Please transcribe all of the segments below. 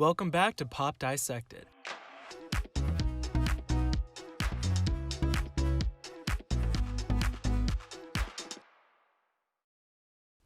Welcome back to Pop Dissected.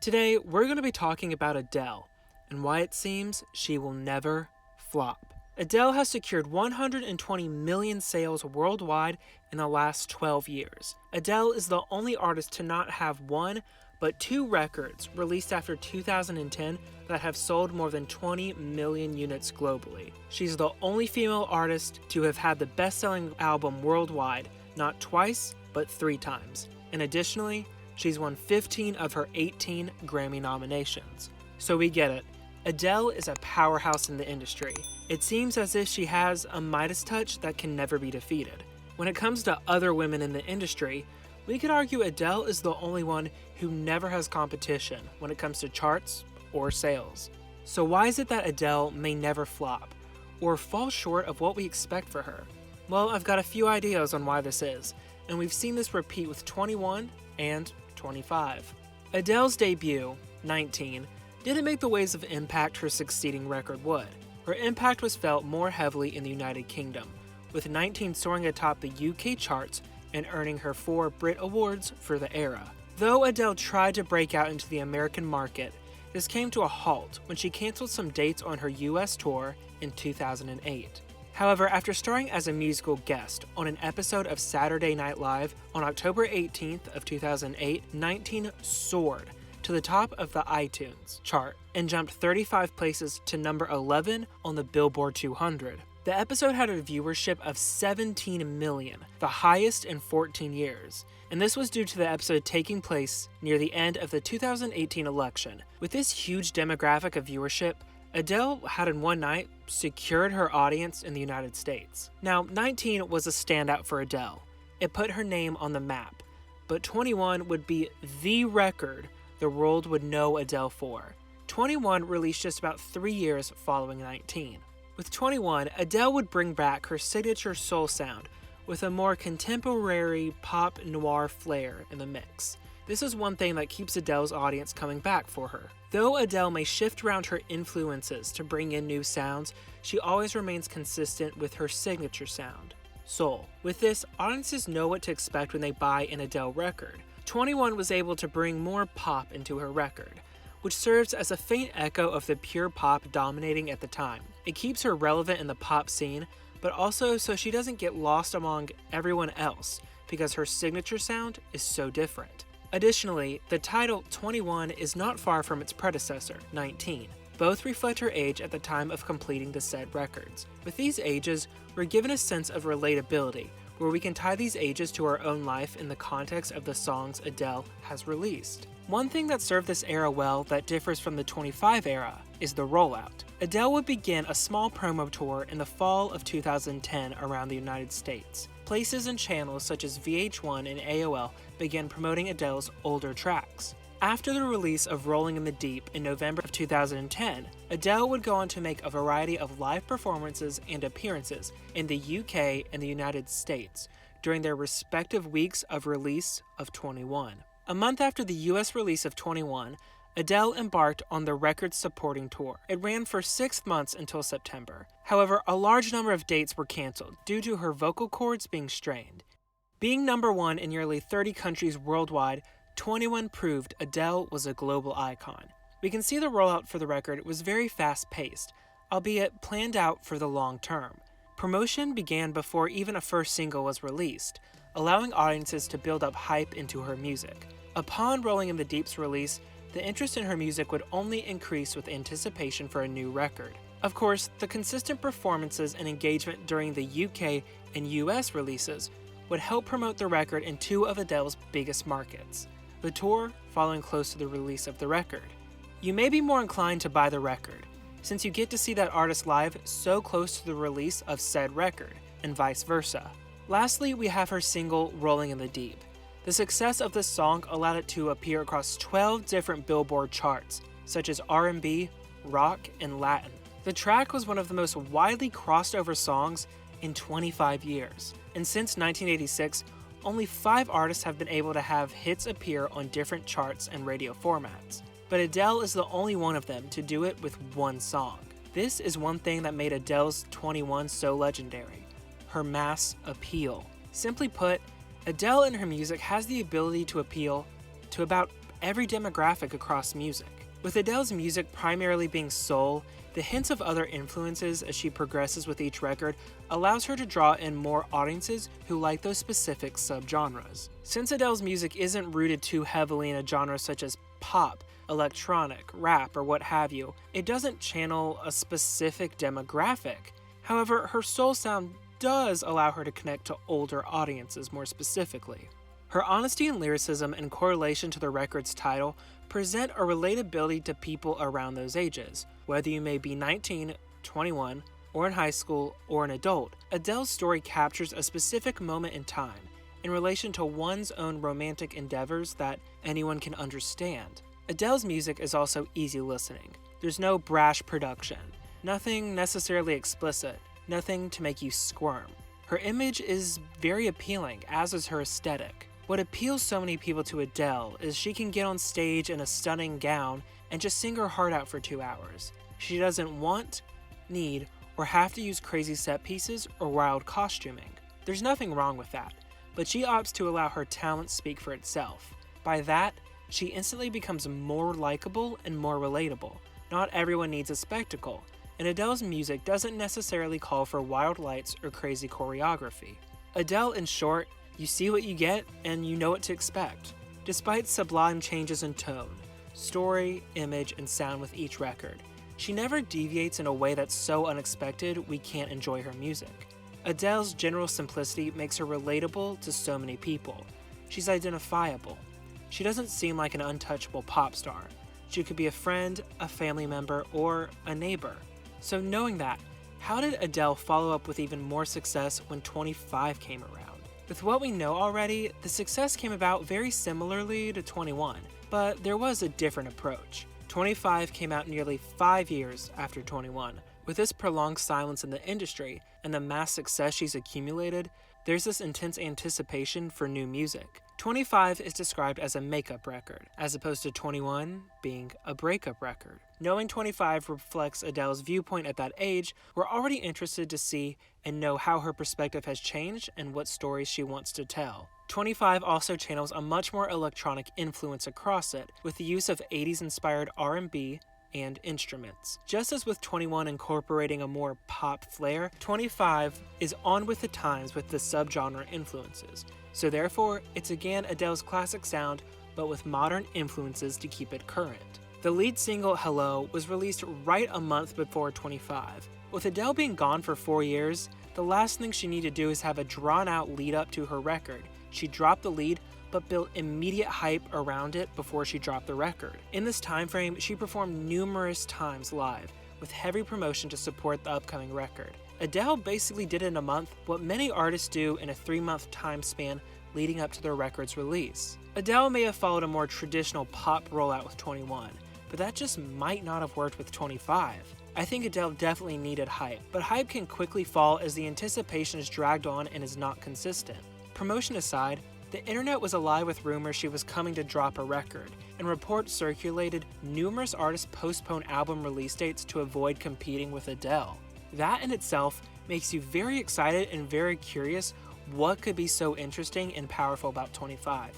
Today, we're going to be talking about Adele and why it seems she will never flop. Adele has secured 120 million sales worldwide in the last 12 years. Adele is the only artist to not have one, but two records released after 2010 that have sold more than 20 million units globally. She's the only female artist to have had the best selling album worldwide, not twice, but three times. And additionally, she's won 15 of her 18 Grammy nominations. So we get it. Adele is a powerhouse in the industry. It seems as if she has a Midas touch that can never be defeated. When it comes to other women in the industry, we could argue Adele is the only one who never has competition when it comes to charts or sales. So, why is it that Adele may never flop or fall short of what we expect for her? Well, I've got a few ideas on why this is, and we've seen this repeat with 21 and 25. Adele's debut, 19, didn't make the waves of impact her succeeding record would. Her impact was felt more heavily in the United Kingdom, with 19 soaring atop the UK charts and earning her four Brit Awards for the era. Though Adele tried to break out into the American market, this came to a halt when she canceled some dates on her US tour in 2008. However, after starring as a musical guest on an episode of Saturday Night Live on October 18th of 2008, 19 soared to the top of the iTunes chart and jumped 35 places to number 11 on the Billboard 200. The episode had a viewership of 17 million, the highest in 14 years, and this was due to the episode taking place near the end of the 2018 election. With this huge demographic of viewership, Adele had in one night secured her audience in the United States. Now, 19 was a standout for Adele. It put her name on the map, but 21 would be the record the world would know Adele for. 21 released just about three years following 19. With 21, Adele would bring back her signature soul sound with a more contemporary pop noir flair in the mix. This is one thing that keeps Adele's audience coming back for her. Though Adele may shift around her influences to bring in new sounds, she always remains consistent with her signature sound soul. With this, audiences know what to expect when they buy an Adele record. 21 was able to bring more pop into her record, which serves as a faint echo of the pure pop dominating at the time. It keeps her relevant in the pop scene, but also so she doesn't get lost among everyone else because her signature sound is so different. Additionally, the title 21 is not far from its predecessor, 19. Both reflect her age at the time of completing the said records. With these ages, we're given a sense of relatability, where we can tie these ages to our own life in the context of the songs Adele has released. One thing that served this era well that differs from the 25 era is the rollout. Adele would begin a small promo tour in the fall of 2010 around the United States. Places and channels such as VH1 and AOL began promoting Adele's older tracks. After the release of Rolling in the Deep in November of 2010, Adele would go on to make a variety of live performances and appearances in the UK and the United States during their respective weeks of release of 21. A month after the US release of 21, Adele embarked on the record supporting tour. It ran for six months until September. However, a large number of dates were canceled due to her vocal cords being strained. Being number one in nearly 30 countries worldwide, 21 proved Adele was a global icon. We can see the rollout for the record was very fast paced, albeit planned out for the long term. Promotion began before even a first single was released, allowing audiences to build up hype into her music. Upon Rolling in the Deep's release, the interest in her music would only increase with anticipation for a new record. Of course, the consistent performances and engagement during the UK and US releases would help promote the record in two of Adele's biggest markets the tour following close to the release of the record. You may be more inclined to buy the record, since you get to see that artist live so close to the release of said record, and vice versa. Lastly, we have her single Rolling in the Deep. The success of this song allowed it to appear across 12 different Billboard charts, such as R&B, rock, and Latin. The track was one of the most widely crossed over songs in 25 years, and since 1986, only five artists have been able to have hits appear on different charts and radio formats. But Adele is the only one of them to do it with one song. This is one thing that made Adele's 21 so legendary her mass appeal. Simply put, Adele and her music has the ability to appeal to about every demographic across music. With Adele's music primarily being soul, the hints of other influences as she progresses with each record allows her to draw in more audiences who like those specific subgenres. Since Adele's music isn't rooted too heavily in a genre such as pop, electronic, rap, or what have you, it doesn't channel a specific demographic. However, her soul sound does allow her to connect to older audiences more specifically. Her honesty and lyricism in correlation to the record's title present a relatability to people around those ages, whether you may be 19, 21, or in high school or an adult. Adele's story captures a specific moment in time in relation to one's own romantic endeavors that anyone can understand. Adele's music is also easy listening. There's no brash production, nothing necessarily explicit, nothing to make you squirm. Her image is very appealing, as is her aesthetic. What appeals so many people to Adele is she can get on stage in a stunning gown and just sing her heart out for two hours. She doesn't want, need, or have to use crazy set pieces or wild costuming. There's nothing wrong with that, but she opts to allow her talent speak for itself. By that, she instantly becomes more likable and more relatable. Not everyone needs a spectacle, and Adele's music doesn't necessarily call for wild lights or crazy choreography. Adele, in short, you see what you get, and you know what to expect. Despite sublime changes in tone, story, image, and sound with each record, she never deviates in a way that's so unexpected we can't enjoy her music. Adele's general simplicity makes her relatable to so many people. She's identifiable. She doesn't seem like an untouchable pop star. She could be a friend, a family member, or a neighbor. So, knowing that, how did Adele follow up with even more success when 25 came around? With what we know already, the success came about very similarly to 21, but there was a different approach. 25 came out nearly five years after 21. With this prolonged silence in the industry and the mass success she's accumulated, there's this intense anticipation for new music. 25 is described as a makeup record, as opposed to 21 being a breakup record. Knowing 25 reflects Adele's viewpoint at that age, we're already interested to see and know how her perspective has changed and what stories she wants to tell. 25 also channels a much more electronic influence across it, with the use of 80s inspired R&B, and instruments. Just as with 21 incorporating a more pop flair, 25 is on with the times with the subgenre influences. So therefore, it's again Adele's classic sound, but with modern influences to keep it current. The lead single, Hello, was released right a month before 25. With Adele being gone for four years, the last thing she needed to do is have a drawn out lead up to her record. She dropped the lead but built immediate hype around it before she dropped the record. In this time frame, she performed numerous times live, with heavy promotion to support the upcoming record. Adele basically did in a month what many artists do in a three month time span leading up to their record's release. Adele may have followed a more traditional pop rollout with 21, but that just might not have worked with 25. I think Adele definitely needed hype, but hype can quickly fall as the anticipation is dragged on and is not consistent. Promotion aside, the internet was alive with rumors she was coming to drop a record, and reports circulated numerous artists postpone album release dates to avoid competing with Adele. That in itself makes you very excited and very curious what could be so interesting and powerful about 25.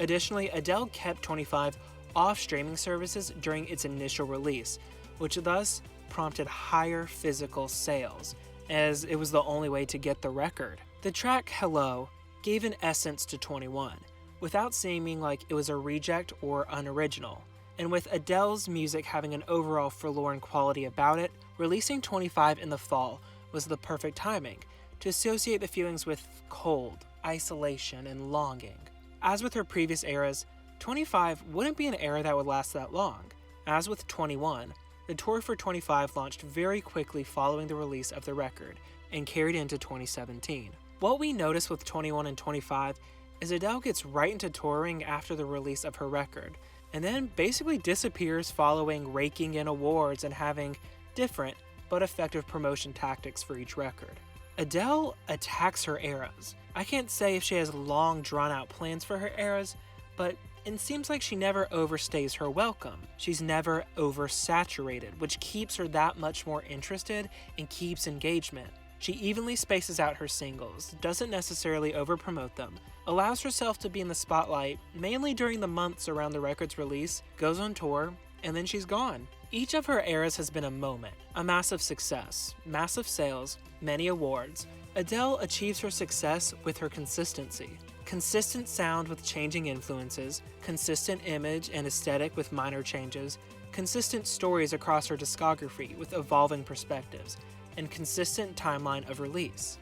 Additionally, Adele kept 25 off streaming services during its initial release, which thus prompted higher physical sales, as it was the only way to get the record. The track Hello gave an essence to 21, without seeming like it was a reject or unoriginal. And with Adele's music having an overall forlorn quality about it, releasing 25 in the fall was the perfect timing to associate the feelings with cold, isolation, and longing. As with her previous eras, 25 wouldn't be an era that would last that long. As with 21, the tour for 25 launched very quickly following the release of the record and carried into 2017. What we notice with 21 and 25 is Adele gets right into touring after the release of her record, and then basically disappears following raking in awards and having different but effective promotion tactics for each record. Adele attacks her eras. I can't say if she has long drawn out plans for her eras, but and seems like she never overstays her welcome. She's never oversaturated, which keeps her that much more interested and keeps engagement. She evenly spaces out her singles, doesn't necessarily overpromote them, allows herself to be in the spotlight mainly during the months around the record's release, goes on tour, and then she's gone. Each of her eras has been a moment, a massive success, massive sales, many awards. Adele achieves her success with her consistency. Consistent sound with changing influences, consistent image and aesthetic with minor changes, consistent stories across her discography with evolving perspectives, and consistent timeline of release.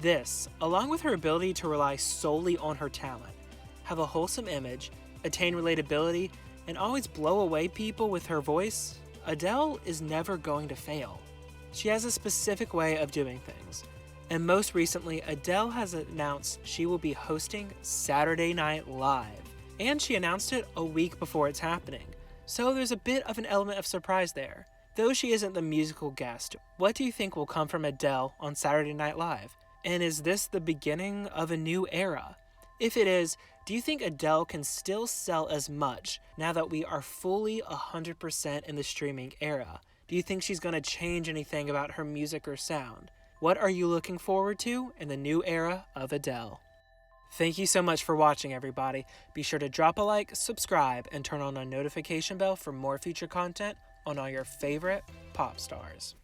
This, along with her ability to rely solely on her talent, have a wholesome image, attain relatability, and always blow away people with her voice, Adele is never going to fail. She has a specific way of doing things. And most recently, Adele has announced she will be hosting Saturday Night Live. And she announced it a week before it's happening. So there's a bit of an element of surprise there. Though she isn't the musical guest, what do you think will come from Adele on Saturday Night Live? And is this the beginning of a new era? If it is, do you think Adele can still sell as much now that we are fully 100% in the streaming era? Do you think she's going to change anything about her music or sound? What are you looking forward to in the new era of Adele? Thank you so much for watching, everybody. Be sure to drop a like, subscribe, and turn on a notification bell for more future content on all your favorite pop stars.